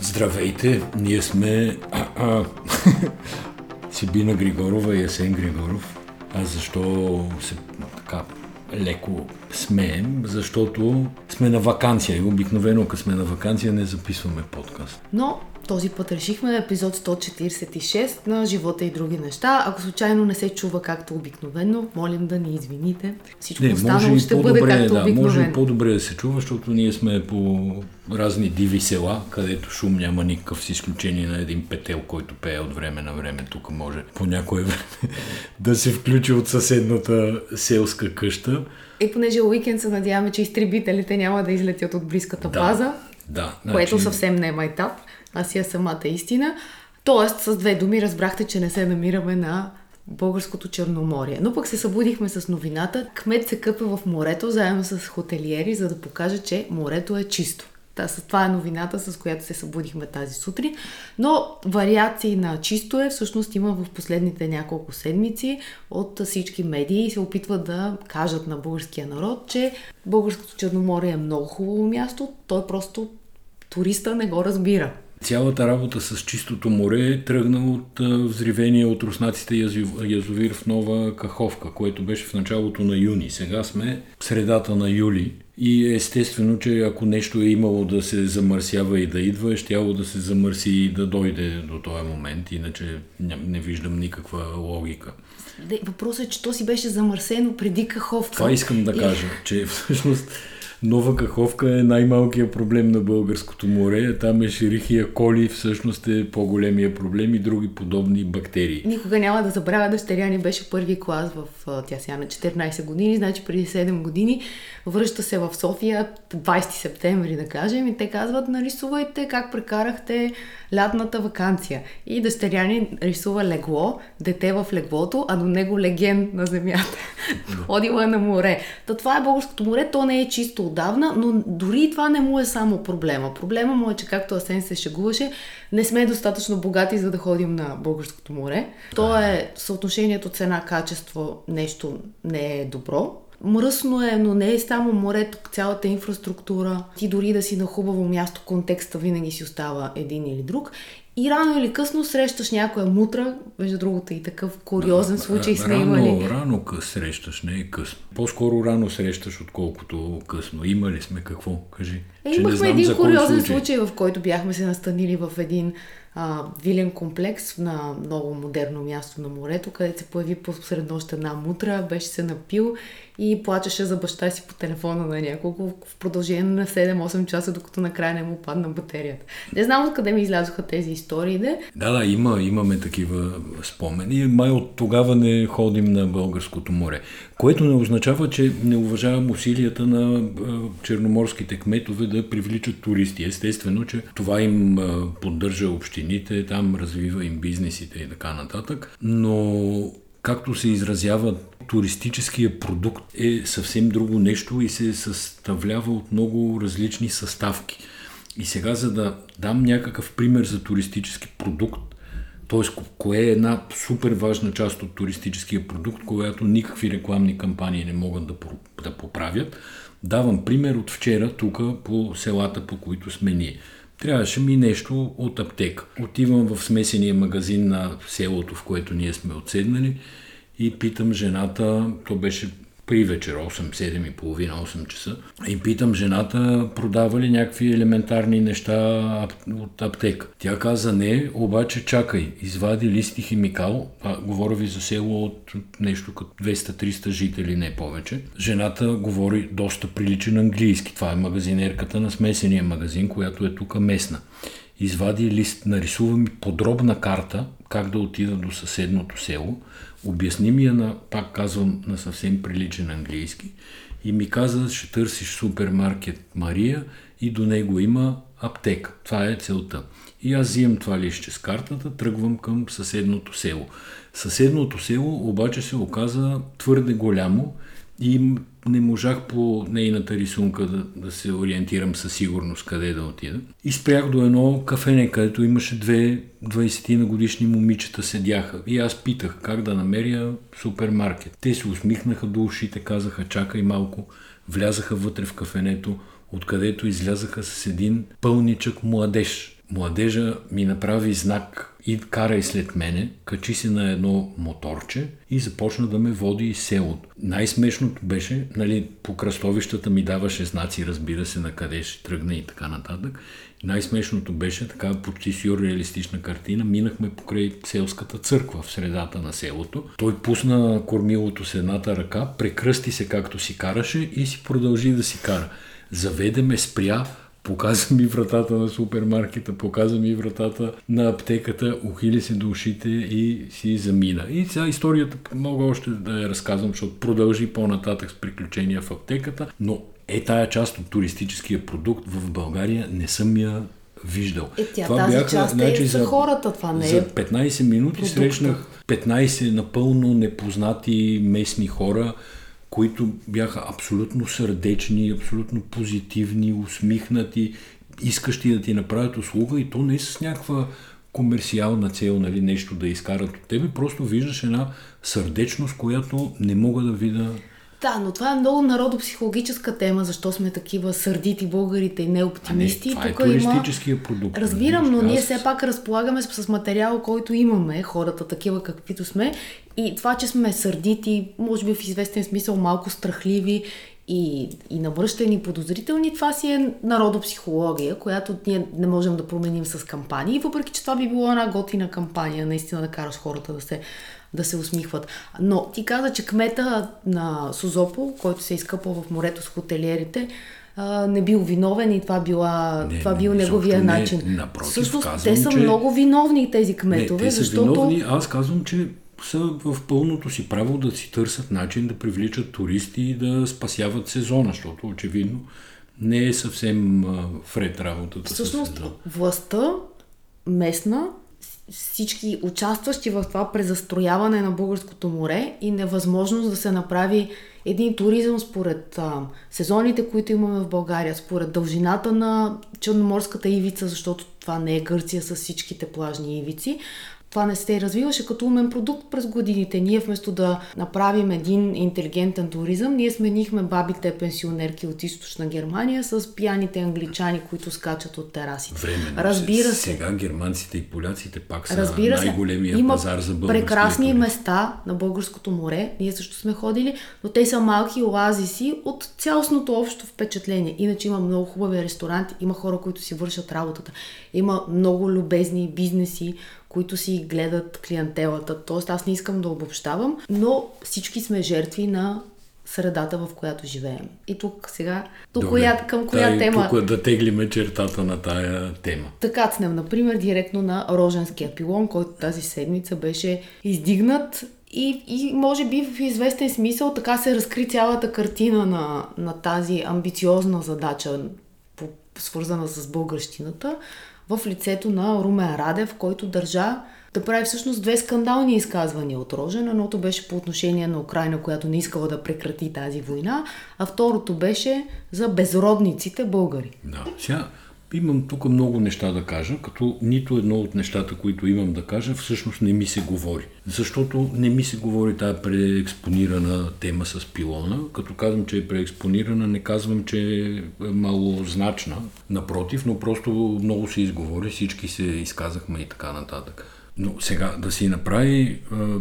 Здравейте, ние сме Сибина Григорова и Есен Григоров. А защо се така леко смеем? Защото сме на вакансия и обикновено, като сме на вакансия, не записваме подкаст. Но този път решихме епизод 146 на Живота и други неща. Ако случайно не се чува както обикновено, молим да ни извините. Всичко Не, останало ще бъде както да, може и обикновено. по-добре да се чува, защото ние сме по разни диви села, където шум няма никакъв, с изключение на един петел, който пее от време на време. Тук може по някое време да се включи от съседната селска къща. И понеже е уикенд се надяваме, че изтребителите няма да излетят от близката Да. база, Да, което значи- съвсем не е майтап, а си е самата истина. Тоест, с две думи разбрахте, че не се намираме на българското Черноморие. Но пък се събудихме с новината. Кмет се къпе в морето заедно с хотелиери, за да покаже, че морето е чисто. Та, това е новината, с която се събудихме тази сутрин. Но вариации на чисто е всъщност има в последните няколко седмици от всички медии и се опитват да кажат на българския народ, че българското Черноморие е много хубаво място, той просто туриста не го разбира. Цялата работа с чистото море тръгна от взривения от руснаците язов- язовир в Нова Каховка, което беше в началото на юни. Сега сме в средата на юли и естествено, че ако нещо е имало да се замърсява и да идва, е щяло да се замърси и да дойде до този момент, иначе не, виждам никаква логика. Въпросът е, че то си беше замърсено преди Каховка. Това искам да кажа, че всъщност Нова Каховка е най-малкият проблем на българското море. Там е Шерихия коли, всъщност е по-големия проблем и други подобни бактерии. Никога няма да забравя, дъщеря ни беше първи клас в тя сега на 14 години, значи преди 7 години връща се в София 20 септември, да кажем, и те казват, нарисувайте как прекарахте лятната вакансия. И дъщеря ни рисува легло, дете в леглото, а до него леген на земята. Ходила е на море. Та това е българското море, то не е чисто отдавна, но дори и това не му е само проблема. Проблема му е, че както Асен се шегуваше, не сме достатъчно богати, за да ходим на българското море. То е съотношението цена-качество нещо не е добро. Мръсно е, но не е само морето, цялата инфраструктура. Ти дори да си на хубаво място, контекста винаги си остава един или друг. И рано или късно срещаш някоя мутра, между другото и такъв куриозен случай сме рано, имали. Рано къс срещаш, не е късно. По-скоро рано срещаш, отколкото късно. Имали сме какво? Кажи. Е, Че не имахме един куриозен случай, в който бяхме се настанили в един а, вилен комплекс на много модерно място на морето, където се появи посред нощ една мутра, беше се напил и плачеше за баща си по телефона на няколко в продължение на 7-8 часа, докато накрая не му падна батерията. Не знам откъде ми излязоха тези истории, де. Да, да, има, имаме такива спомени. Май от тогава не ходим на българското море. Което не означава, че не уважавам усилията на черноморските кметове да привличат туристи. Естествено, че това им поддържа общините, там развива им бизнесите и така нататък. Но както се изразяват, туристическия продукт е съвсем друго нещо и се съставлява от много различни съставки. И сега, за да дам някакъв пример за туристически продукт, т.е. кое е една супер важна част от туристическия продукт, която никакви рекламни кампании не могат да, да поправят, давам пример от вчера тук по селата, по които сме ние. Трябваше ми нещо от аптека. Отивам в смесения магазин на селото, в което ние сме отседнали и питам жената, то беше при вечер, 8, 7 и половина, 8 часа. И питам жената, продава ли някакви елементарни неща от аптека. Тя каза не, обаче чакай, извади лист химикал, а, говоря ви за село от нещо като 200-300 жители, не повече. Жената говори доста приличен английски. Това е магазинерката на смесения магазин, която е тук местна извади лист, нарисува ми подробна карта как да отида до съседното село, обясни ми я на, пак казвам, на съвсем приличен английски и ми каза, ще търсиш супермаркет Мария и до него има аптека. Това е целта. И аз взимам това лище с картата, тръгвам към съседното село. Съседното село обаче се оказа твърде голямо и не можах по нейната рисунка да, да се ориентирам със сигурност къде да отида. И спрях до едно кафене, където имаше две 20 на годишни момичета седяха. И аз питах как да намеря супермаркет. Те се усмихнаха до ушите, казаха чакай малко, влязаха вътре в кафенето, откъдето излязаха с един пълничък младеж. Младежа ми направи знак и карай след мене, качи се на едно моторче и започна да ме води из селото. Най-смешното беше, нали, по кръстовищата ми даваше знаци, разбира се, на къде ще тръгна и така нататък. Най-смешното беше така почти сюрреалистична картина. Минахме покрай селската църква в средата на селото. Той пусна кормилото с едната ръка, прекръсти се както си караше и си продължи да си кара. Заведе ме, спря, показа ми вратата на супермаркета, показа ми вратата на аптеката, ухили се до ушите и си замина. И сега историята мога още да я разказвам, защото продължи по-нататък с приключения в аптеката, но е тая част от туристическия продукт в България не съм я виждал. Е, тя, това тази бяха, част значи, е за, за хората, това не за 15 минути продукта. срещнах 15 напълно непознати местни хора, които бяха абсолютно сърдечни, абсолютно позитивни, усмихнати, искащи да ти направят услуга и то не с някаква комерциална цел, нали, нещо да изкарат от тебе, просто виждаш една сърдечност, която не мога да видя да, но това е много народопсихологическа тема, защо сме такива сърдити българите и неоптимисти. А не, това е туристическия има... продукт. Разбирам, но ние все пак разполагаме с материал, който имаме, хората такива каквито сме. И това, че сме сърдити, може би в известен смисъл малко страхливи и, и навръщани подозрителни, това си е народопсихология, която ние не можем да променим с кампании, въпреки че това би било една готина кампания, наистина да караш хората да се да се усмихват. Но ти каза, че кмета на Созопол, който се изкъпва в морето с хотелиерите, не бил виновен и това, била, не, това бил не, неговия не, начин. Напротив, Всъщност, казвам, те са че... много виновни тези кметове, не, те защото... са виновни, аз казвам, че са в пълното си право да си търсят начин да привличат туристи и да спасяват сезона, защото очевидно не е съвсем вред работата Всъщност, властта местна всички участващи в това презастрояване на българското море и невъзможност да се направи един туризъм според а, сезоните, които имаме в България, според дължината на Черноморската ивица, защото това не е Гърция с всичките плажни ивици, това не се развиваше като умен продукт през годините. Ние вместо да направим един интелигентен туризъм, ние сменихме бабите пенсионерки от източна Германия с пияните англичани, които скачат от терасите. Временно Разбира се. Сега германците и поляците пак са Разбира най-големия има пазар за прекрасни туризм. места на българското море, ние също сме ходили, но те са малки оазиси от цялостното общо впечатление. Иначе има много хубави ресторанти, има хора, които си вършат работата. Има много любезни бизнеси, които си гледат клиентелата. Тоест аз не искам да обобщавам, но всички сме жертви на средата, в която живеем. И тук сега, тук Добре, коя, към коя тай, тема... Тук да теглиме чертата на тая тема. Така цнем, например, директно на Роженския пилон, който тази седмица беше издигнат и, и може би в известен смисъл така се разкри цялата картина на, на тази амбициозна задача, по, свързана с българщината, в лицето на Румен Радев, който държа да прави всъщност две скандални изказвания от Рожен. Едното беше по отношение на Украина, която не искала да прекрати тази война, а второто беше за безродниците българи. Да, сега Имам тук много неща да кажа, като нито едно от нещата, които имам да кажа, всъщност не ми се говори. Защото не ми се говори тази преекспонирана тема с пилона. Като казвам, че е преекспонирана, не казвам, че е малозначна. Напротив, но просто много се изговори, всички се изказахме и така нататък. Но сега да си направи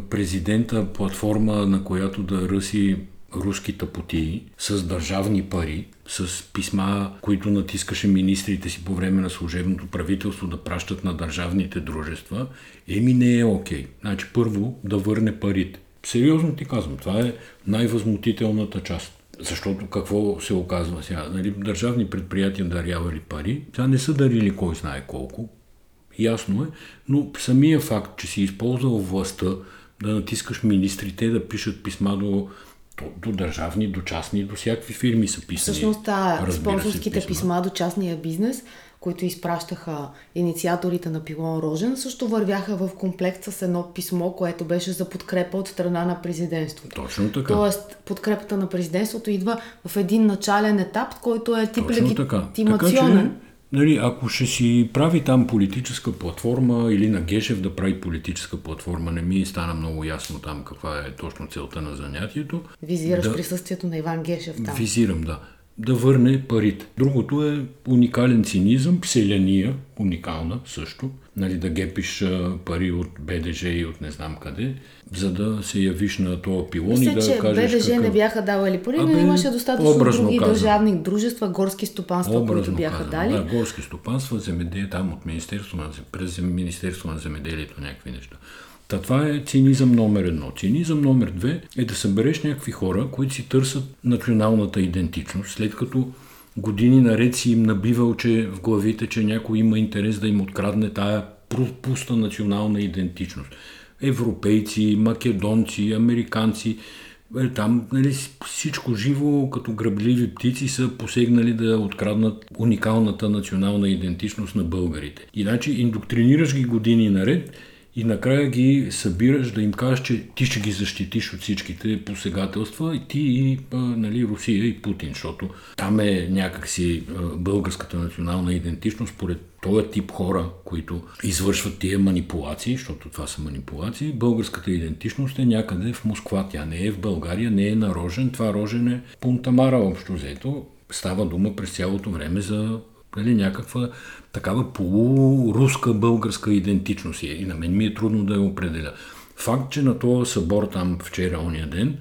президента платформа, на която да ръси руски тъпоти с държавни пари, с писма, които натискаше министрите си по време на служебното правителство да пращат на държавните дружества, еми не е окей. Okay. Значи първо да върне парите. Сериозно ти казвам, това е най-възмутителната част. Защото какво се оказва сега? Нали, държавни предприятия дарявали пари, сега не са дарили кой знае колко, ясно е, но самия факт, че си използвал властта да натискаш министрите да пишат писма до до, до държавни, до частни, до всякакви фирми са писани. Всъщност, да, спонсорските писма. писма до частния бизнес, които изпращаха инициаторите на Пилон Рожен, също вървяха в комплект с едно писмо, което беше за подкрепа от страна на президентството. Точно така. Тоест, подкрепата на президентството идва в един начален етап, който е тип легитимационен. Така, че, Нали, ако ще си прави там политическа платформа или на Гешев да прави политическа платформа, не ми стана много ясно там каква е точно целта на занятието. Визираш да, присъствието на Иван Гешев там. Визирам, да. Да върне парите. Другото е уникален цинизъм, селяния, уникална също, нали, да гепиш пари от БДЖ и от не знам къде, за да се явиш на този пилон Мисля, и да че кажеш БДЖ какъв... не бяха давали пари, но имаше достатъчно други казано. държавни дружества, горски стопанства, които Образно бяха казано, дали. Да, горски стопанства, земеделие, там от Министерство на, през Министерство на земеделието някакви неща. Та това е цинизъм номер едно. Цинизъм номер две е да събереш някакви хора, които си търсят националната идентичност, след като години наред си им набивал че в главите, че някой има интерес да им открадне тая пуста национална идентичност. Европейци, македонци, американци, е, там нали, всичко живо, като грабливи птици, са посегнали да откраднат уникалната национална идентичност на българите. Иначе индоктринираш ги години наред и накрая ги събираш да им кажеш, че ти ще ги защитиш от всичките посегателства и ти и нали, Русия и Путин, защото там е някакси българската национална идентичност според този тип хора, които извършват тия манипулации, защото това са манипулации, българската идентичност е някъде в Москва. Тя не е в България, не е на Рожен. Това Рожен е Пунтамара общо взето. Става дума през цялото време за нали, някаква такава полуруска българска идентичност. И на мен ми е трудно да я определя. Факт, че на този събор там вчера, ония ден,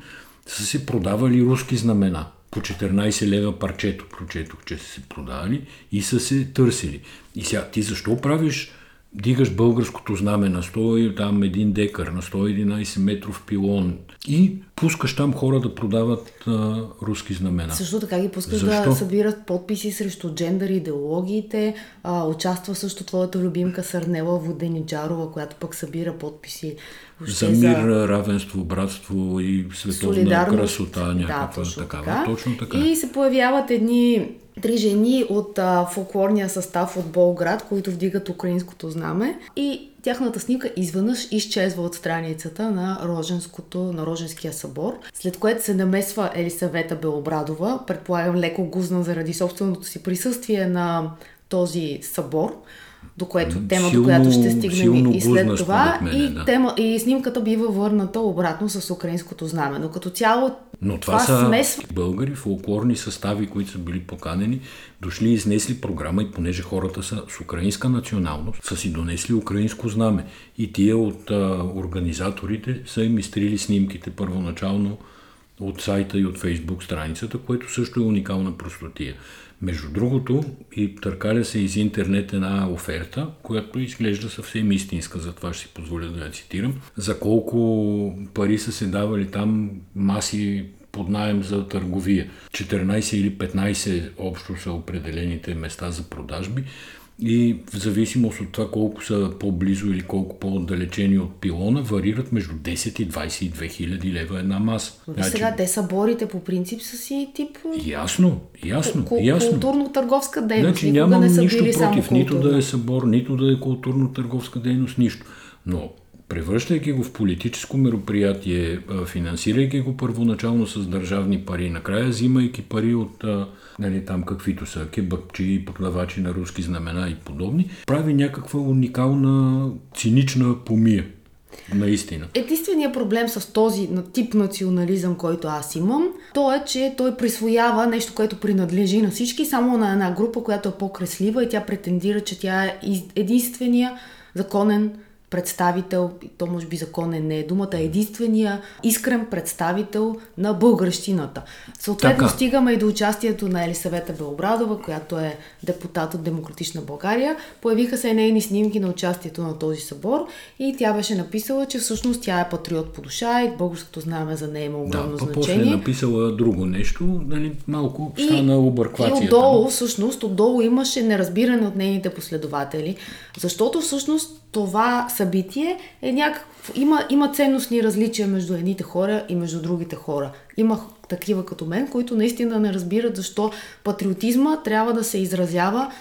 са се продавали руски знамена. По 14 лева парчето прочетох, че са се продавали и са се търсили. И сега ти защо правиш дигаш българското знаме на 100, там един декар, на 111 метров пилон и пускаш там хора да продават а, руски знамена. Също така ги пускаш Защо? да събират подписи срещу джендър идеологиите. А, участва също твоята любимка Сърнела Водениджарова, която пък събира подписи за мир, равенство, братство и световна солидарност. красота, някаква да, точно такава. Така. Точно така. И се появяват едни три жени от а, фолклорния състав от Болград, които вдигат украинското знаме и тяхната снимка изведнъж изчезва от страницата на, Роженското, на Роженския събор, след което се намесва Елисавета Белобрадова, предполагам леко гузна заради собственото си присъствие на този събор, до което тема, Силно- до която ще стигнем и след това. мен, и, да. тема, и снимката бива върната обратно с украинското знаме. Но като цяло Но това, това са смесва българи, фолклорни състави, които са били поканени, дошли и изнесли програма и понеже хората са с украинска националност, са си донесли украинско знаме. И тия от а, организаторите са им изтрили снимките първоначално от сайта и от фейсбук страницата, което също е уникална простотия. Между другото, и търкаля се из интернет една оферта, която изглежда съвсем истинска, затова ще си позволя да я цитирам. За колко пари са се давали там маси под найем за търговия. 14 или 15 общо са определените места за продажби и в зависимост от това колко са по-близо или колко по-отдалечени от пилона, варират между 10 и 22 хиляди лева една маса. Значи... Сега те съборите по принцип са си тип Ясно, ясно, ясно. културно-търговска дейност. Значи Никога нямам не са нищо против, нито да е събор, нито да е културно-търговска дейност, нищо. Но превръщайки го в политическо мероприятие, финансирайки го първоначално с държавни пари, накрая взимайки пари от нали, там каквито са кебабчи, продавачи на руски знамена и подобни, прави някаква уникална цинична помия. Наистина. Единственият проблем с този тип национализъм, който аз имам, то е, че той присвоява нещо, което принадлежи на всички, само на една група, която е по-креслива и тя претендира, че тя е единствения законен представител, и то може би законен не е думата, единствения искрен представител на българщината. Съответно Така. стигаме и до участието на Елисавета Белобрадова, която е депутат от Демократична България. Появиха се нейни снимки на участието на този събор и тя беше написала, че всъщност тя е патриот по душа и българското знаме за нея има Да, огромно па после е значение. написала друго нещо, нали, малко И- стана И обърквацията. отдолу, всъщност, отдолу имаше неразбиране от нейните последователи, защото всъщност това събитие е някакво... Има, има ценностни различия между едните хора и между другите хора. Има такива като мен, които наистина не разбират защо патриотизма трябва да се изразява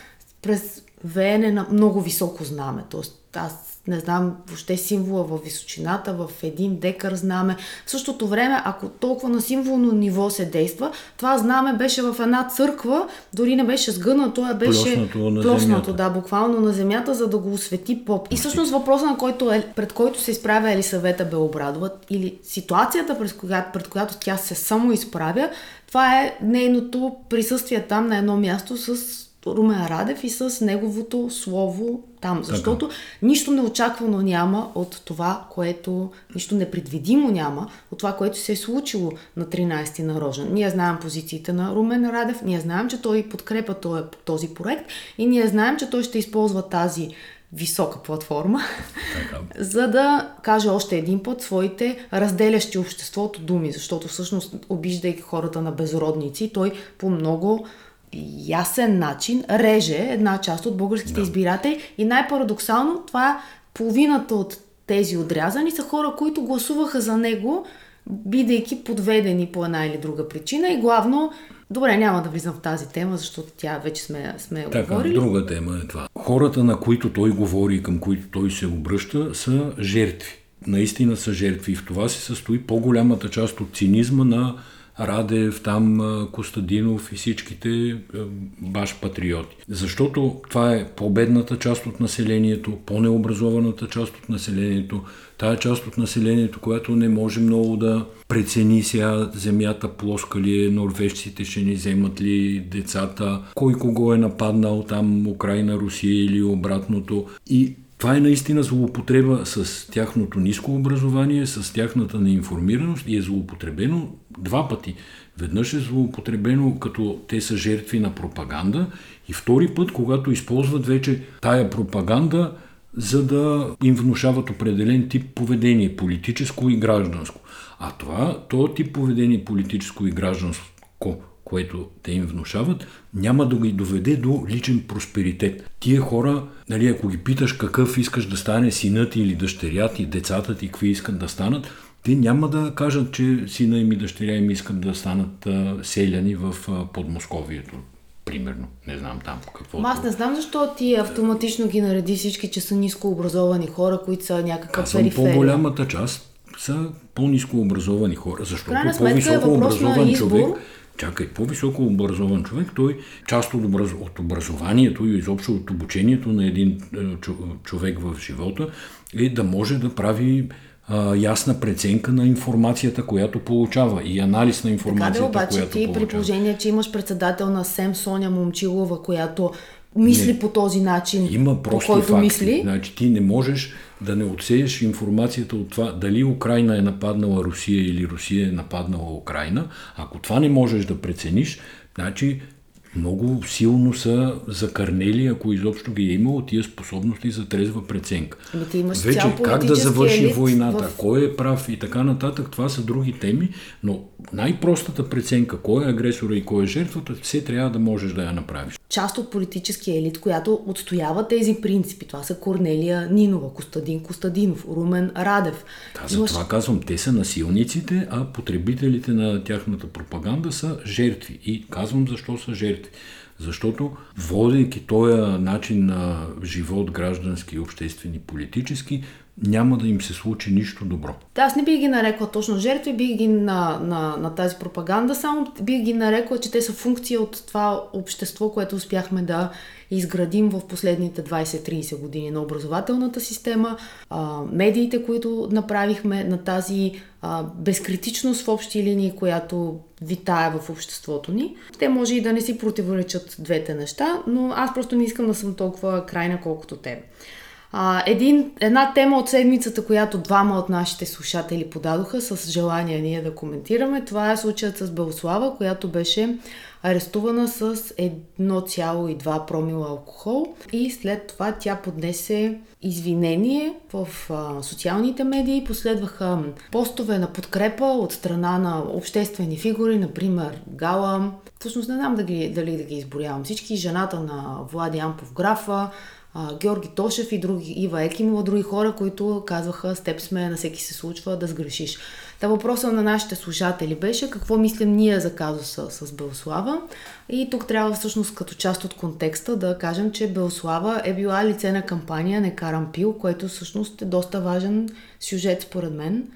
през веене на много високо знаме. Тоест, аз не знам, въобще символа в височината, в един декар знаме. В същото време, ако толкова на символно ниво се действа, това знаме беше в една църква, дори не беше сгънато, а беше земята. да, буквално на земята, за да го освети поп. И всъщност въпросът, на който е, пред който се изправя Елисавета Белобрадова, или ситуацията, пред която, пред която тя се само изправя, Това е нейното присъствие там на едно място с Румен Радев и с неговото слово там. Защото така. нищо неочаквано няма от това, което, нищо непредвидимо няма от това, което се е случило на 13-ти на Рожен. Ние знаем позициите на Румен Радев, ние знаем, че той подкрепа този проект и ние знаем, че той ще използва тази висока платформа, така. за да каже още един път своите разделящи обществото думи, защото всъщност обиждайки хората на безродници, той по много ясен начин реже една част от българските да. избиратели и най-парадоксално това половината от тези отрязани са хора, които гласуваха за него, бидейки подведени по една или друга причина и главно Добре, няма да влизам в тази тема, защото тя вече сме, сме така, говорили. друга тема е това. Хората, на които той говори и към които той се обръща, са жертви. Наистина са жертви и в това се състои по-голямата част от цинизма на Радев, там Костадинов и всичките баш патриоти. Защото това е по-бедната част от населението, по-необразованата част от населението, тая част от населението, която не може много да прецени сега земята плоска ли е, норвежците ще ни вземат ли децата, кой кого е нападнал там, Украина, Русия или обратното. И това е наистина злоупотреба с тяхното ниско образование, с тяхната неинформираност и е злоупотребено два пъти. Веднъж е злоупотребено като те са жертви на пропаганда и втори път, когато използват вече тая пропаганда, за да им внушават определен тип поведение, политическо и гражданско. А това, този тип поведение, политическо и гражданско, което те им внушават, няма да ги доведе до личен просперитет. Тия хора, нали, ако ги питаш какъв искаш да стане синът или дъщеря ти, децата ти, какви искат да станат, те няма да кажат, че сина им и дъщеря им искат да станат а, селяни в а, Подмосковието. Примерно. Не знам там какво. Аз не знам защо ти автоматично ги нареди всички, че са ниско образовани хора, които са някакъв периферия. по-голямата част са по-ниско образовани хора, защото по-високо е образован човек Чакай, по-високо образован човек, той част от, образ... от образованието и изобщо от обучението на един е, човек в живота е да може да прави а, ясна преценка на информацията, която получава и анализ на информацията, така да, обаче която ти получава. при положение, че имаш председател на СЕМ Соня Момчилова, която мисли не, по този начин, има по който факти. мисли. Значи ти не можеш да не отсееш информацията от това дали Украина е нападнала Русия или Русия е нападнала Украина. Ако това не можеш да прецениш, значи много силно са закърнели, ако изобщо ги е имало тия способности за трезва преценка. Ами ти имаш Вече как да завърши войната, в... кой е прав и така нататък, това са други теми, но най-простата преценка, кой е агресора и кой е жертвата, все трябва да можеш да я направиш. Част от политическия елит, която отстоява тези принципи, това са Корнелия Нинова, Костадин Костадинов, Румен Радев. Да, за това казвам, те са насилниците, а потребителите на тяхната пропаганда са жертви. И казвам защо са жертви. Защото, водейки този начин на живот, граждански, обществени, политически, няма да им се случи нищо добро. Да, аз не бих ги нарекла точно жертви, бих ги на, на, на тази пропаганда, само бих ги нарекла, че те са функция от това общество, което успяхме да изградим в последните 20-30 години на образователната система, медиите, които направихме на тази безкритичност в общи линии, която витае в обществото ни. Те може и да не си противоречат двете неща, но аз просто не искам да съм толкова крайна, колкото те. А, един, една тема от седмицата, която двама от нашите слушатели подадоха с желание ние да коментираме, това е случаят с Белослава, която беше арестувана с 1,2 промила алкохол и след това тя поднесе извинение в а, социалните медии. Последваха постове на подкрепа от страна на обществени фигури, например Гала. Всъщност не знам дали, дали да ги изборявам всички. Жената на Влади Ампов Графа, а, Георги Тошев и други, Ива Екимова, други хора, които казваха с теб сме, на всеки се случва да сгрешиш. Та въпроса на нашите слушатели беше какво мислим ние за казуса с Белслава. И тук трябва всъщност като част от контекста да кажем, че Белслава е била лице на кампания Не карам пил, което всъщност е доста важен сюжет според мен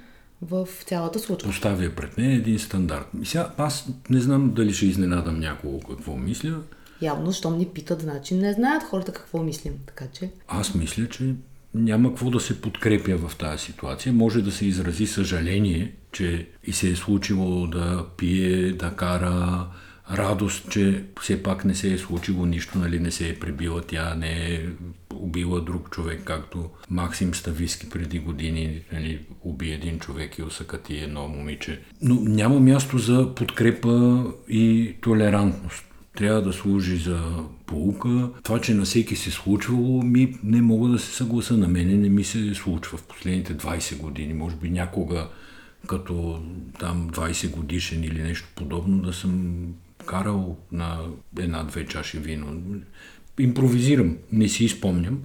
в цялата случка. Поставя пред нея един стандарт. Сега аз не знам дали ще изненадам някого какво мисля. Явно, щом ни питат, значи не знаят хората какво мислим. Така че... Аз мисля, че няма какво да се подкрепя в тази ситуация. Може да се изрази съжаление, че и се е случило да пие, да кара, радост, че все пак не се е случило нищо, нали, не се е пребила, тя не е убила друг човек, както Максим Стависки преди години нали, уби един човек и усъкати едно момиче. Но няма място за подкрепа и толерантност трябва да служи за полука. Това, че на всеки се случвало, ми не мога да се съгласа. На мене не ми се случва в последните 20 години. Може би някога като там 20 годишен или нещо подобно да съм карал на една-две чаши вино. Импровизирам, не си изпомням,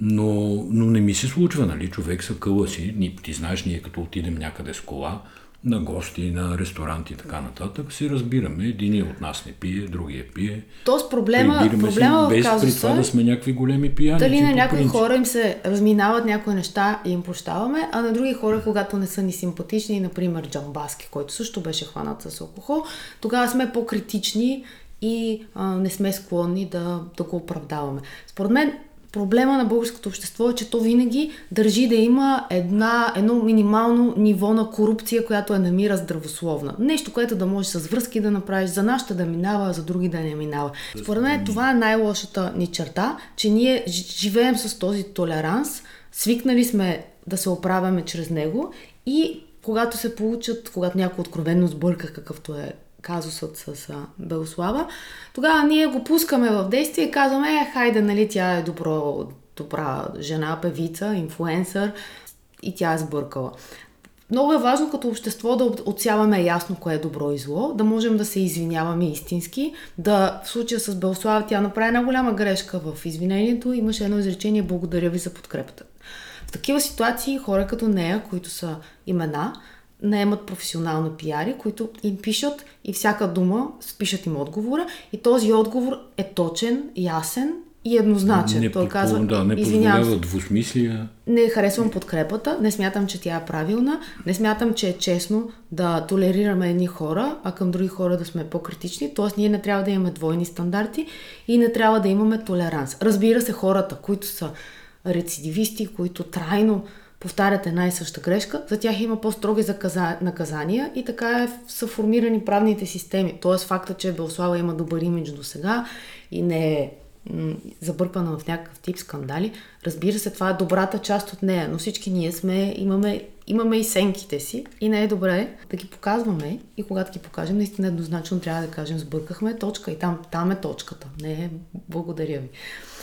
но, но не ми се случва, нали? Човек са къла си, ти знаеш, ние като отидем някъде с кола, на гости, на ресторанти и така нататък, си разбираме. Един от нас не пие, другия пие. Тоест проблема, проблема без в казуса, при това да сме някакви големи пияни. Дали на някои принцип. хора им се разминават някои неща и им прощаваме, а на други хора, когато не са ни симпатични, например Джон Баски, който също беше хванат с алкохол, тогава сме по-критични и а, не сме склонни да, да го оправдаваме. Според мен Проблема на българското общество е, че то винаги държи да има една, едно минимално ниво на корупция, която е намира здравословна. Нещо, което да можеш с връзки да направиш, за нашата да минава, за други да не минава. Според мен това е най-лошата ни черта, че ние живеем с този толеранс, свикнали сме да се оправяме чрез него и когато се получат, когато някой откровенно сбърка, какъвто е казусът с Белослава, тогава ние го пускаме в действие и казваме, е, хайде, нали, тя е добро, добра жена, певица, инфлуенсър и тя е сбъркала. Много е важно като общество да отсяваме ясно кое е добро и зло, да можем да се извиняваме истински, да в случая с Белослава тя направи една голяма грешка в извинението, имаше едно изречение благодаря ви за подкрепата. В такива ситуации хора като нея, които са имена, наемат професионални пиари, които им пишат и всяка дума, пишат им отговора и този отговор е точен, ясен и еднозначен. Не Той казва, да, не позволява двусмислия. Не харесвам подкрепата, не смятам, че тя е правилна, не смятам, че е честно да толерираме едни хора, а към други хора да сме по-критични. Тоест, ние не трябва да имаме двойни стандарти и не трябва да имаме толеранс. Разбира се, хората, които са рецидивисти, които трайно повтарят една и съща грешка, за тях има по-строги наказания и така е, са формирани правните системи. Тоест факта, че Белслава има добър имидж до сега и не е забъркана в някакъв тип скандали. Разбира се, това е добрата част от нея, но всички ние сме, имаме, имаме и сенките си и не е добре да ги показваме и когато ги покажем, наистина еднозначно трябва да кажем сбъркахме точка и там, там е точката. Не благодаря ви.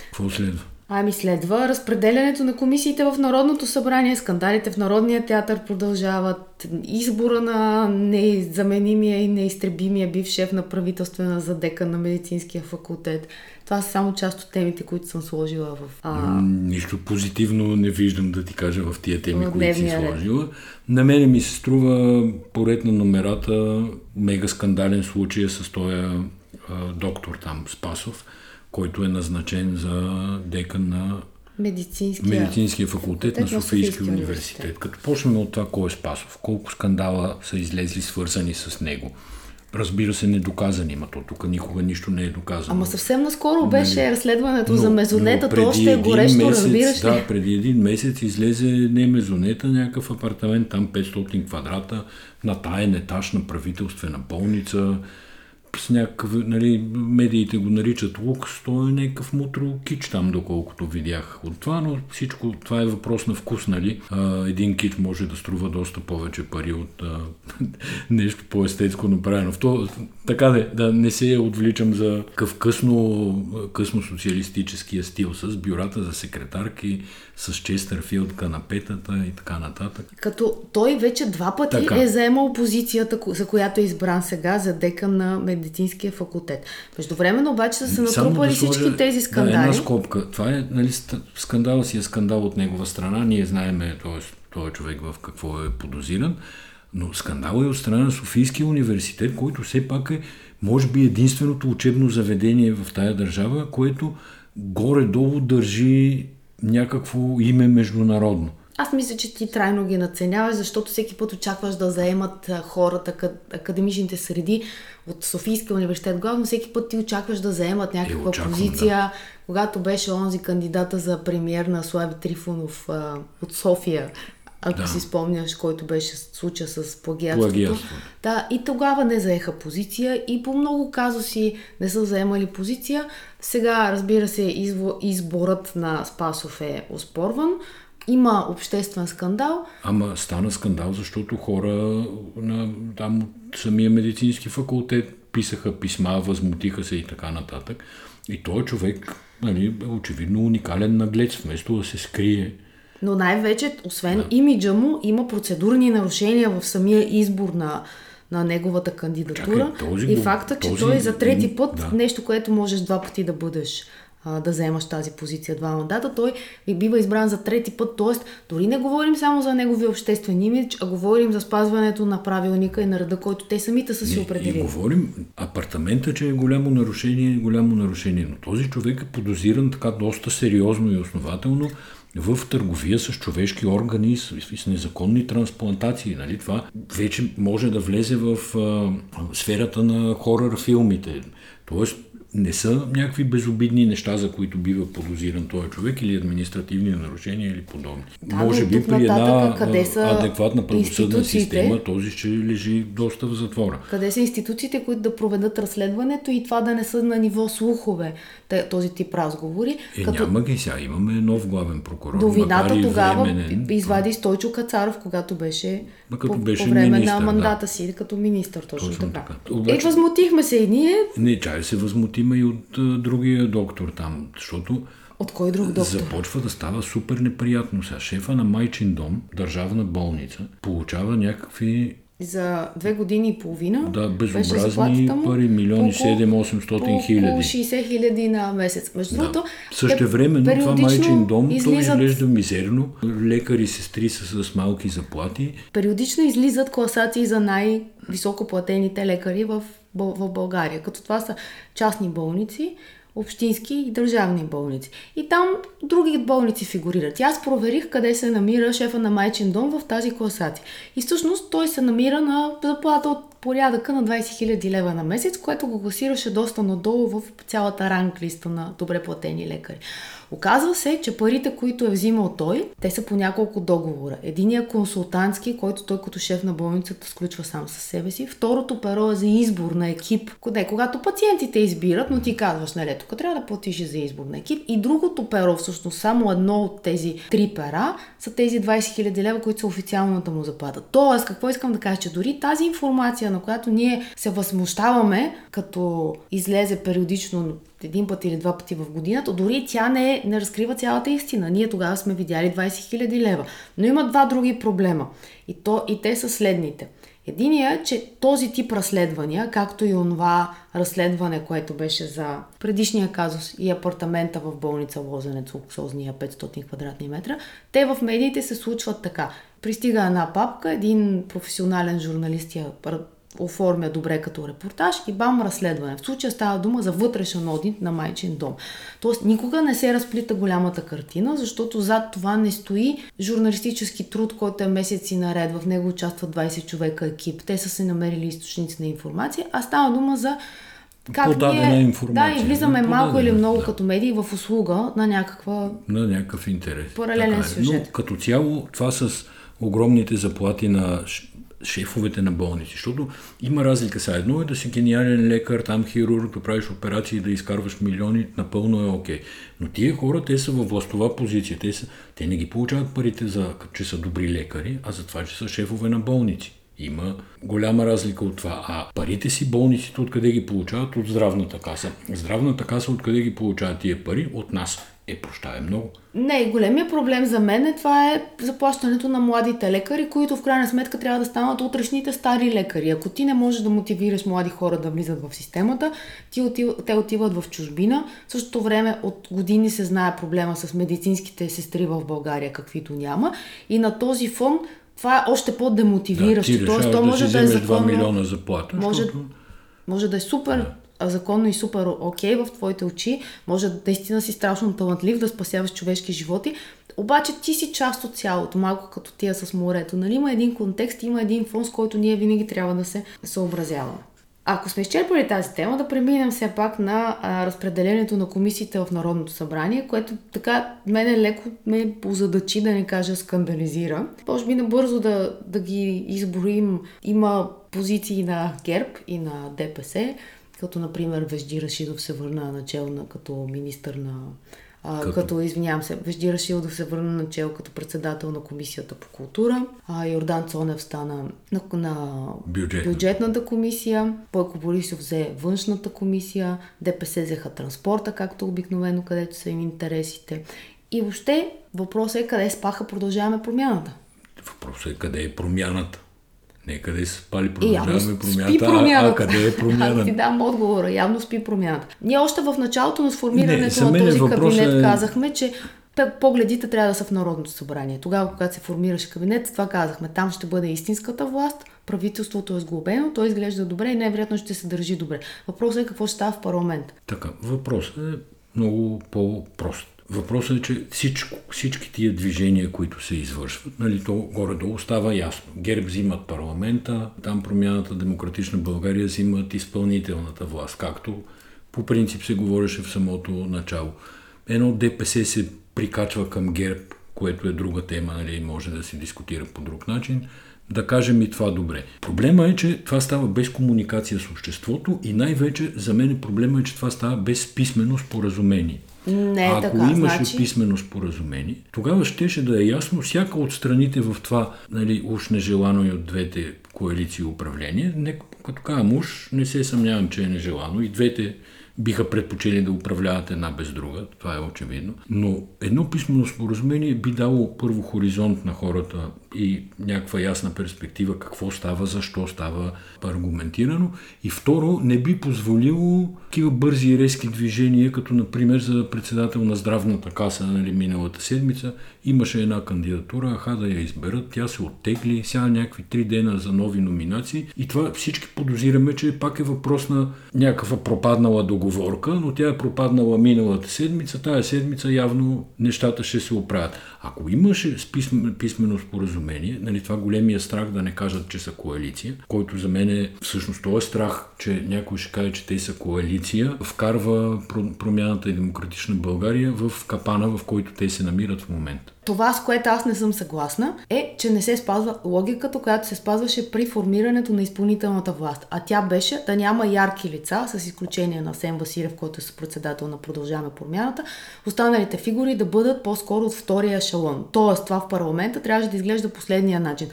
Какво следва? Ами следва разпределянето на комисиите в Народното събрание, скандалите в Народния театър продължават, избора на незаменимия и неизтребимия бив шеф на правителствена задека на медицинския факултет. Това са само част от темите, които съм сложила в... А... Нищо позитивно не виждам да ти кажа в тия теми, които си сложила. На мене ми се струва поред на номерата мега скандален случай с този доктор там, Спасов който е назначен за декан на медицинския, медицинския факултет, на Софийския университет. университет. Като почнем от това кой е Спасов, колко скандала са излезли свързани с него. Разбира се, недоказани, ма то тук никога нищо не е доказано. Ама съвсем наскоро беше нали? разследването но, за мезонета, то още е горещо, месец, разбираш ли? Да, преди един месец излезе не мезонета, някакъв апартамент, там 500 квадрата, на таен етаж на правителствена болница, с някакъв, нали, медиите го наричат лукс, то е някакъв мутро кич там, доколкото видях от това, но всичко това е въпрос на вкус, нали. А, един кич може да струва доста повече пари от а, нещо по-естетско направено. В то, така да, да не се отвличам за къв късно, късно социалистическия стил с бюрата за секретарки, с Честърфилд, канапетата и така нататък. Като той вече два пъти така. е заемал позицията, за която е избран сега за декан на медицинския факултет. Междувременно обаче са се натрупали да всички тези скандали. Да, една скобка. Това е, нали, скандал си е скандал от негова страна. Ние знаеме, т.е. този човек в какво е подозиран. Но скандал е от страна на Софийския университет, който все пак е, може би, единственото учебно заведение в тая държава, което горе-долу държи някакво име международно. Аз мисля, че ти трайно ги наценяваш, защото всеки път очакваш да заемат хората, академичните среди от Софийския университет. Главно всеки път ти очакваш да заемат някаква е, очаквам, позиция. Да. Когато беше онзи кандидата за премьер на Слави Трифонов а, от София, ако да. си спомняш, който беше случая с плагиатството. Плагиатство. Да, и тогава не заеха позиция и по много казуси не са заемали позиция. Сега, разбира се, изборът на Спасов е оспорван. Има обществен скандал. Ама стана скандал, защото хора на там от самия медицински факултет писаха писма, възмутиха се и така нататък. И той човек, нали, е очевидно уникален наглец, вместо да се скрие но най-вече, освен да. имиджа му, има процедурни нарушения в самия избор на, на неговата кандидатура. Чакай, този и факта, че този... той за трети път, да. нещо, което можеш два пъти да бъдеш да вземаш тази позиция два мандата, той бива избран за трети път, т.е. дори не говорим само за неговия обществен имидж, а говорим за спазването на правилника и на реда, който те самите са си определили. И говорим, апартамента, че е голямо нарушение, е голямо нарушение, но този човек е подозиран така доста сериозно и основателно в търговия с човешки органи, с, с незаконни трансплантации. Нали? Това вече може да влезе в а, сферата на хорър филмите. Тоест, не са някакви безобидни неща, за които бива подозиран този човек или административни нарушения или подобни. Да, Може би при една къде са адекватна правосъдна система този ще лежи доста в затвора. Къде са институциите, които да проведат разследването и това да не са на ниво слухове, този тип разговори? Е, като... няма ги сега, имаме нов главен прокурор. До вината тогава временен... извади Стойчо Кацаров, когато беше, като по, беше по време министър, на мандата да. си като министър. Точно, точно така. така. Обаче... Е, възмутихме се и ние. Не, чай се възмути има и от а, другия доктор там, защото от кой друг доктор? Започва да става супер неприятно. Сега шефа на Майчин дом, държавна болница, получава някакви за две години и половина. Да, безобразни пари, милиони 7-800 хиляди. Около 60 хиляди на месец. Между другото, да. Също време, това майчин дом, излизат... той изглежда мизерно. Лекари, сестри са с малки заплати. Периодично излизат класации за най-високо платените лекари в в България, като това са частни болници, общински и държавни болници. И там други болници фигурират. Аз проверих къде се намира шефа на Майчин дом в тази класация. И всъщност той се намира на заплата от порядъка на 20 000 лева на месец, което го класираше доста надолу в цялата ранг листа на добре платени лекари. Оказва се, че парите, които е взимал той, те са по няколко договора. Единият консултантски, който той като шеф на болницата сключва сам със себе си. Второто перо е за избор на екип. Не, когато пациентите избират, но ти казваш, нали, тук трябва да платиш за избор на екип. И другото перо, всъщност само едно от тези три пера, са тези 20 000 лева, които са официалната му заплата. Тоест, какво искам да кажа, че дори тази информация, на която ние се възмущаваме, като излезе периодично един път или два пъти в годината, дори тя не, не разкрива цялата истина. Ние тогава сме видяли 20 000 лева. Но има два други проблема. И, то, и те са следните. Единият е, че този тип разследвания, както и онова разследване, което беше за предишния казус и апартамента в болница Лозенец, луксозния 500 квадратни метра, те в медиите се случват така. Пристига една папка, един професионален журналист я оформя добре като репортаж и бам разследване. В случая става дума за вътрешен одит на майчин дом. Тоест никога не се разплита голямата картина, защото зад това не стои журналистически труд, който е месеци наред. В него участват 20 човека екип. Те са се намерили източници на информация, а става дума за как подадена ние, информация. Да, и влизаме подадена, малко или много да. като медии в услуга на някаква... На някакъв интерес. Паралелен така е. сюжет. Но като цяло това с огромните заплати на шефовете на болници. Защото има разлика. Сега едно е да си гениален лекар, там хирург, да правиш операции, да изкарваш милиони, напълно е окей. Но тия хора, те са във властова позиция. Те, са, те не ги получават парите за, че са добри лекари, а за това, че са шефове на болници. Има голяма разлика от това. А парите си болниците откъде ги получават? От здравната каса. Здравната каса откъде ги получават тия пари? От нас. Е, прощавай много. Не, големия проблем за мен е това е заплащането на младите лекари, които в крайна сметка трябва да станат утрешните стари лекари. Ако ти не можеш да мотивираш млади хора да влизат в системата, ти отив... те отиват в чужбина. В същото време от години се знае проблема с медицинските сестри в България, каквито няма. И на този фон това е още по-демотивиращо. Да, Тоест, то може да, да е законно. 2 милиона заплата. Може, защото... може да е супер да законно и супер окей в твоите очи, може наистина си страшно талантлив да спасяваш човешки животи, обаче ти си част от цялото, малко като тия с морето. Нали? Има един контекст, има един фон, с който ние винаги трябва да се съобразяваме. Ако сме изчерпали тази тема, да преминем все пак на а, разпределението на комисиите в Народното събрание, което така мене леко ме позадачи, да не кажа скандализира. Може би набързо да, да ги изброим. Има позиции на ГЕРБ и на ДПС, като например Вежди Рашидов се върна начало на, като министър на а, като? като, извинявам се, Вежди Рашилов се върна начало като председател на Комисията по култура, а Йордан Цонев стана на, на Бюджетна. бюджетната комисия, Бойко Борисов взе външната комисия, ДПС взеха транспорта, както обикновено, където са им интересите. И въобще въпросът е къде спаха продължаваме промяната. Въпросът е къде е промяната. Не къде се спали продължаваме промяната, промяната, а, а къде е промяната? Аз ти дам отговора, явно спи промяната. Ние още в началото на сформирането не, на този кабинет е... казахме, че погледите трябва да са в Народното събрание. Тогава, когато се формираше кабинет, това казахме. Там ще бъде истинската власт, правителството е сглобено, то изглежда добре и най-вероятно ще се държи добре. Въпросът е какво ще става в парламент. Така, въпросът е много по-прост. Въпросът е, че всичко, всички тия движения, които се извършват, нали, то горе-долу става ясно. ГЕРБ взимат парламента, там промяната Демократична България взимат изпълнителната власт, както по принцип се говореше в самото начало. Едно ДПС се прикачва към ГЕРБ, което е друга тема, нали, може да се дискутира по друг начин. Да кажем и това добре. Проблема е, че това става без комуникация с обществото и най-вече за мен проблема е, че това става без писмено споразумение. Не е Ако така, имаше значи... писмено споразумение, тогава щеше да е ясно всяка от страните в това, нали, уж нежелано и от двете коалиции управление. Не, като казвам уж, не се съмнявам, че е нежелано. И двете биха предпочели да управляват една без друга, това е очевидно. Но едно писмено споразумение би дало първо хоризонт на хората и някаква ясна перспектива какво става, защо става аргументирано. И второ, не би позволило такива бързи и резки движения, като например за председател на здравната каса нали, миналата седмица. Имаше една кандидатура, аха да я изберат, тя се оттегли, сега някакви три дена за нови номинации. И това всички подозираме, че пак е въпрос на някаква пропаднала договорка, но тя е пропаднала миналата седмица, тая седмица явно нещата ще се оправят. Ако имаше писмено споразумение, нали, това големия страх да не кажат, че са коалиция, който за мен е всъщност този страх, че някой ще каже, че те са коалиция, вкарва промяната и демократична България в капана, в който те се намират в момента. Това, с което аз не съм съгласна, е, че не се спазва логиката, която се спазваше при формирането на изпълнителната власт. А тя беше да няма ярки лица, с изключение на Сен Василев, който е председател на Продължаваме промяната, останалите фигури да бъдат по-скоро от втория ешалон. Тоест, това в парламента трябваше да изглежда последния начин.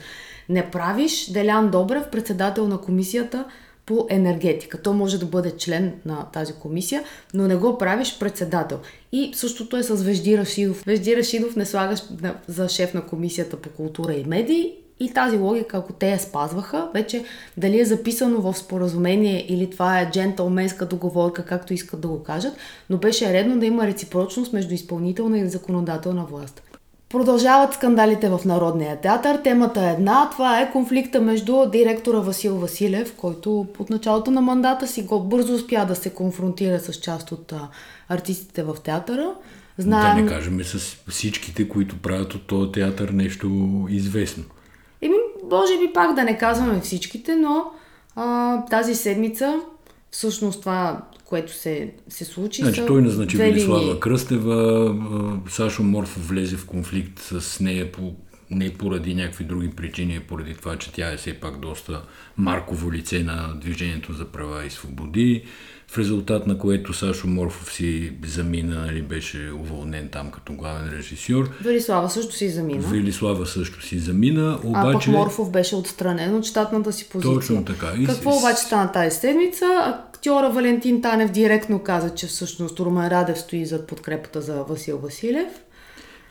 Не правиш Делян Добрев председател на комисията по енергетика. То може да бъде член на тази комисия, но не го правиш председател. И същото е с Вежди Рашидов. Вежди Рашидов не слагаш за шеф на комисията по култура и медии и тази логика, ако те я спазваха, вече дали е записано в споразумение или това е джентълменска договорка, както искат да го кажат, но беше редно да има реципрочност между изпълнителна и законодателна власт. Продължават скандалите в Народния театър. Темата е една. Това е конфликта между директора Васил Василев, който от началото на мандата си го бързо успя да се конфронтира с част от артистите в театъра. Знаем... Да не кажем с всичките, които правят от този театър нещо известно. Еми, може би пак да не казваме всичките, но а, тази седмица всъщност това което се, се случи. Значи, той назначи Велислава Кръстева, Сашо Морфов влезе в конфликт с нея по не поради някакви други причини, а поради това, че тя е все пак доста марково лице на Движението за права и свободи, в резултат на което Сашо Морфов си замина, нали, беше уволнен там като главен режисьор. Велислава също си замина. Велислава също си замина, обаче... А пък Морфов беше отстранен от щатната си позиция. Точно така. И Какво обаче стана тази седмица? Актьора Валентин Танев директно каза, че всъщност Румен Радев стои зад подкрепата за Васил Василев.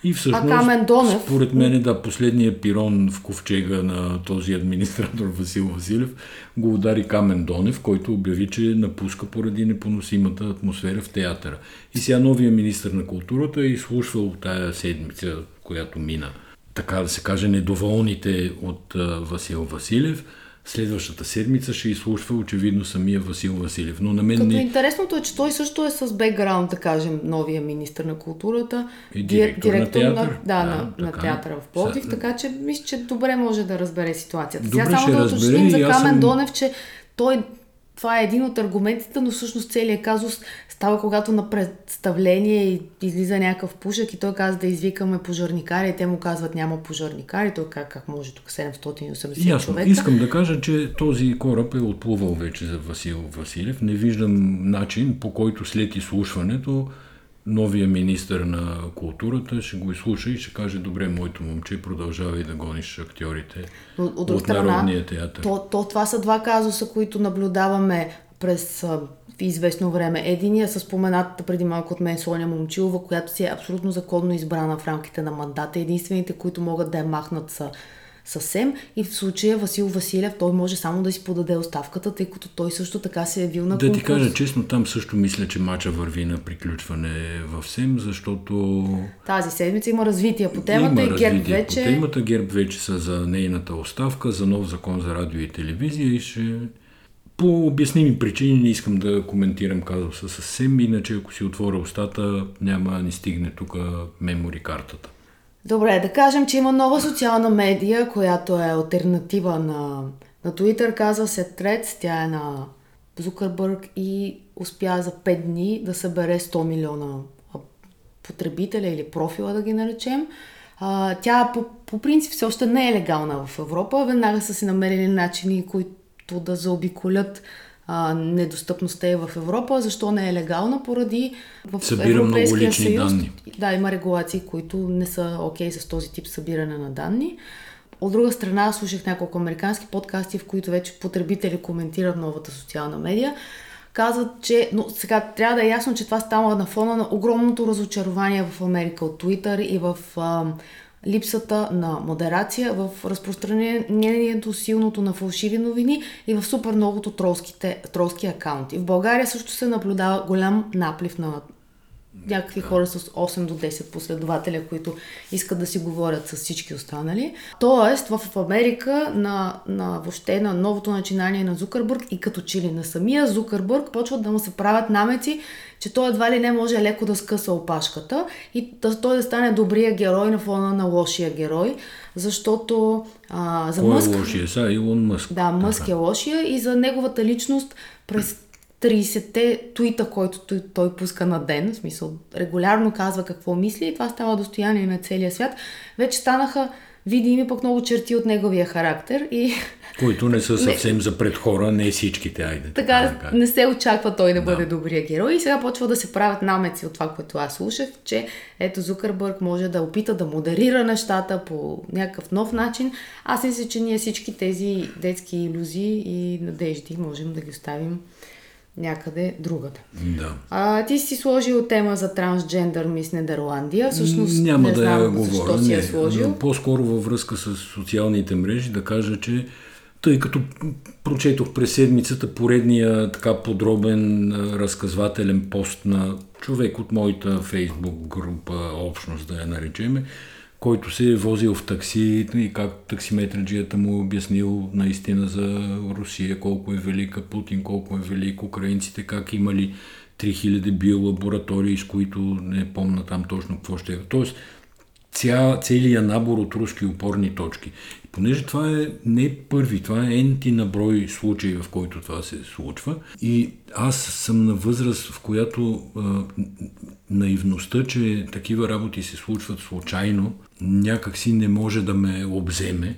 И всъщност, а Камен Донев... според мен, да, последният пирон в ковчега на този администратор Васил Василев го удари Камен Донев, който обяви, че напуска поради непоносимата атмосфера в театъра. И сега новия министр на културата е изслушвал тая седмица, която мина, така да се каже, недоволните от Васил Василев – следващата седмица ще изслушва очевидно самия Васил Василев. Но на мен Като не... интересното е, че той също е с бекграунд, да кажем, новия министр на културата. И директор на театър. На, да, Да, на, на театъра в Пловдив, Са- така че мисля, че добре може да разбере ситуацията. Добре Сега само да разбере уточним за Камен съм- Донев, че той това е един от аргументите, но всъщност целият казус става когато на представление излиза някакъв пушек и той каза да извикаме пожарникари и те му казват няма пожарникари. Той как, как може тук 780 Ясно. човека. Искам да кажа, че този кораб е отплувал вече за Васил Василев. Не виждам начин, по който след изслушването новия министър на културата ще го изслуша и ще каже, добре, моето момче, продължавай да гониш актьорите Но, от друга от страна, Народния театър. То, то, това са два казуса, които наблюдаваме през а, известно време. Единия с споменатата преди малко от мен Соня Момчилова, която си е абсолютно законно избрана в рамките на мандата. Единствените, които могат да я махнат са съвсем. И в случая Васил Василев, той може само да си подаде оставката, тъй като той също така се е явил на Да конкурс. ти кажа честно, там също мисля, че мача върви на приключване в СЕМ, защото Тази седмица има развитие по темата има и ГЕРБ вече... по темата. ГЕРБ вече са за нейната оставка, за нов закон за радио и телевизия и ще... По обясними причини не искам да коментирам казуса с СЕМ, иначе ако си отворя устата, няма да ни стигне тук мемори картата. Добре, да кажем, че има нова социална медия, която е альтернатива на, на Twitter, казва се Threads, тя е на Зукърбърг и успя за 5 дни да събере 100 милиона потребителя или профила да ги наречем. А, тя по, по принцип все още не е легална в Европа. Веднага са си намерили начини, които да заобиколят а, недостъпността е в Европа. Защо не е легална? Поради в Събира много Европейския лични съюз данни. да, има регулации, които не са окей с този тип събиране на данни. От друга страна, слушах няколко американски подкасти, в които вече потребители коментират новата социална медия. Казват, че... Но сега трябва да е ясно, че това става на фона на огромното разочарование в Америка от Twitter и в а, липсата на модерация, в разпространението силното на фалшиви новини и в супер многото тролските, тролски акаунти. В България също се наблюдава голям наплив на някакви хора с 8 до 10 последователя, които искат да си говорят с всички останали. Тоест, в Америка на, на въобще на новото начинание на Зукърбърг и като че ли на самия Зукърбърг почват да му се правят намеци, че той едва ли не може леко да скъса опашката и да, той да стане добрия герой на фона на лошия герой, защото а, за Кой Мъск... е лошия? Са Илон Мъск. Да, Мъск е лошия и за неговата личност през 30-те туита, който той, той пуска на ден, в смисъл регулярно казва какво мисли и това става достояние на целия свят, вече станаха видими пък много черти от неговия характер и Които не са съвсем за пред хора, не всичките, айде. така да кажем. не се очаква той да бъде добрия герой и сега почва да се правят намеци от това, което аз слушах, че ето Зукърбърг може да опита да модерира нещата по някакъв нов начин. Аз мисля, че ние всички тези детски иллюзии и надежди можем да ги оставим някъде другаде. Да. А, ти си сложил тема за трансджендър мис Нидерландия. Всъщност Няма не да знам я говоря. защо си я не, сложил. но По-скоро във връзка с социалните мрежи да кажа, че тъй като прочетох през седмицата поредния така подробен разказвателен пост на човек от моята фейсбук група, общност да я наречеме, който се е возил в такси и как таксиметраджията му е обяснил наистина за Русия, колко е велика Путин, колко е велик украинците, как имали 3000 биолаборатории, с които не помна там точно какво ще е. Тоест, ця, целият набор от руски опорни точки. И понеже това е не първи, това е енти на брой случаи, в който това се случва. И аз съм на възраст, в която наивността, че такива работи се случват случайно, някакси не може да ме обземе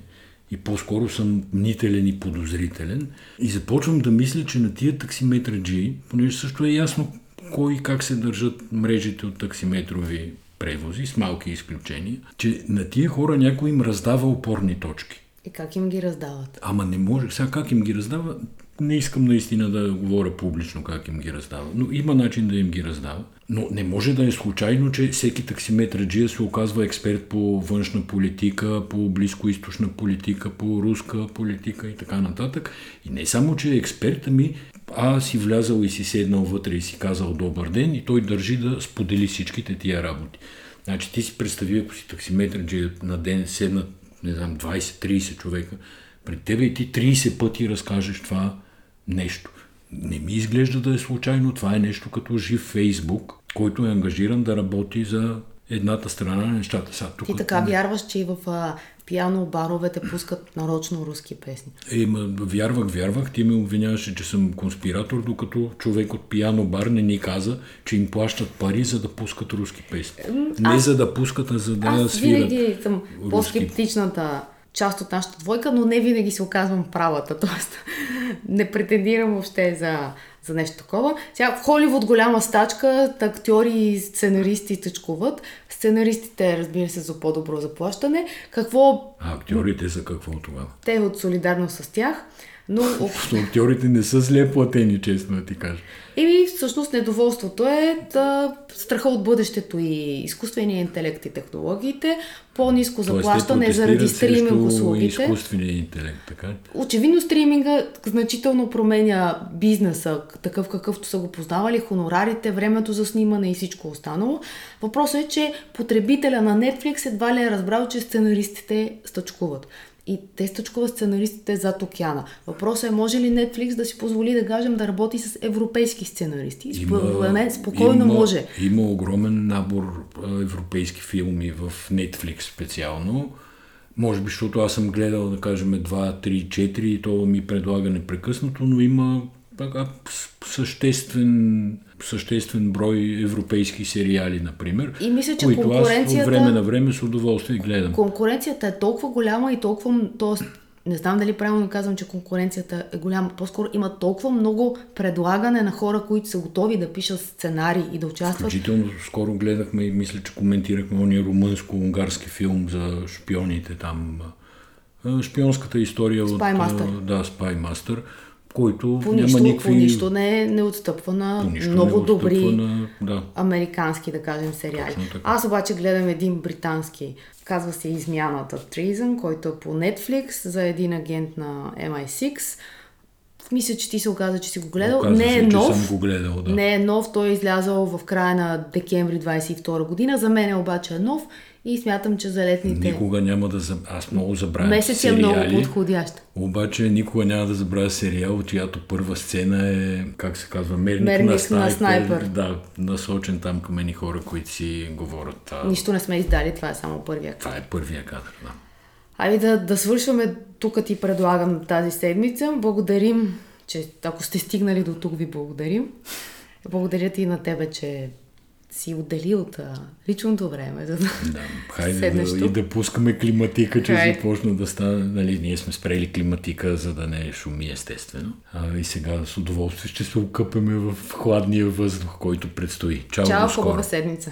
и по-скоро съм мнителен и подозрителен. И започвам да мисля, че на тия таксиметраджи, понеже също е ясно кой и как се държат мрежите от таксиметрови превози, с малки изключения, че на тия хора някой им раздава опорни точки. И как им ги раздават? Ама не може. Сега как им ги раздава? Не искам наистина да говоря публично как им ги раздава, но има начин да им ги раздава. Но не може да е случайно, че всеки таксиметраджия се оказва експерт по външна политика, по близкоисточна политика, по руска политика и така нататък. И не само, че е експерт, ами а си влязал и си седнал вътре и си казал добър ден и той държи да сподели всичките тия работи. Значи ти си представи, ако си таксиметраджия на ден седнат, не знам, 20-30 човека, пред тебе и ти 30 пъти разкажеш това нещо. Не ми изглежда да е случайно. Това е нещо като жив Фейсбук, който е ангажиран да работи за едната страна на нещата. Сега, тук, Ти така вярваш, че и в а, пиано баровете пускат нарочно руски песни. Е, ма, вярвах, вярвах. Ти ме обвиняваше, че съм конспиратор, докато човек от пиано бар не ни каза, че им плащат пари, за да пускат руски песни. Не за да пускат, а за да Аз свират. винаги съм руски. по-скептичната част от нашата двойка, но не винаги се оказвам правата. Тоест, не претендирам въобще за, за нещо такова. Сега в Холивуд голяма стачка, актьори и сценаристи тъчкуват. Сценаристите, разбира се, за по-добро заплащане. Какво А актьорите за какво тогава? те от солидарност с тях, но Защото актьорите не са зле платени, честно да ти кажа. И всъщност недоволството е да, страха от бъдещето и изкуствения интелект и технологиите, по-низко заплащане заради стриминг услугите. изкуствения интелект, така? Очевидно стриминга значително променя бизнеса, такъв какъвто са го познавали, хонорарите, времето за снимане и всичко останало. Въпросът е, че потребителя на Netflix едва ли е разбрал, че сценаристите стъчкуват. И те стъчкуват сценаристите зад океана. Въпросът е, може ли Netflix да си позволи да кажем да работи с европейски сценаристи? Според мен спокойно има, може. Има огромен набор европейски филми в Netflix специално. Може би, защото аз съм гледал, да кажем, 2, 3, 4 и то ми предлага непрекъснато, но има така, съществен, съществен брой европейски сериали, например, И мисля, че които аз от конкуренцията- време на време с удоволствие гледам. Конкуренцията е толкова голяма и толкова, т.е. не знам дали правилно казвам, че конкуренцията е голяма, по-скоро има толкова много предлагане на хора, които са готови да пишат сценарии и да участват. Включително скоро гледахме и мисля, че коментирахме ония румънско-унгарски филм за шпионите там. Шпионската история Spy от... Master. Да, Spy Master, който По няма нищо, никакви... по нищо не, не отстъпва на много не добри На... Да. американски, да кажем, сериали. Аз обаче гледам един британски, казва се Измяната Treason, който е по Netflix за един агент на MI6. Мисля, че ти се оказа, че си го гледал. Оказа не е се, нов. съм го гледал, да. Не е нов, той е излязъл в края на декември 22 година. За мен обаче е нов и смятам, че за летните Никога няма да... Заб... Аз много забравям месеци е сериали, много подходящ. Обаче никога няма да забравя сериал, чиято първа сцена е, как се казва, мерник, Мерник на, на снайпер, снайпер. Да, насочен там към едни хора, които си говорят. А, Нищо не сме издали, това е само първия Това е първия кадър, да. Ами да, да свършваме тук ти предлагам тази седмица. Благодарим, че ако сте стигнали до тук, ви благодарим. Благодаря ти и на тебе, че си отдели от а, личното време, за да Да, хайде седнеш да, и да пускаме климатика, че Хайде. започна да стане. Нали, ние сме спрели климатика, за да не шуми естествено. А, и сега с удоволствие ще се окъпеме в хладния въздух, който предстои. Чао, Чао, хубава седмица!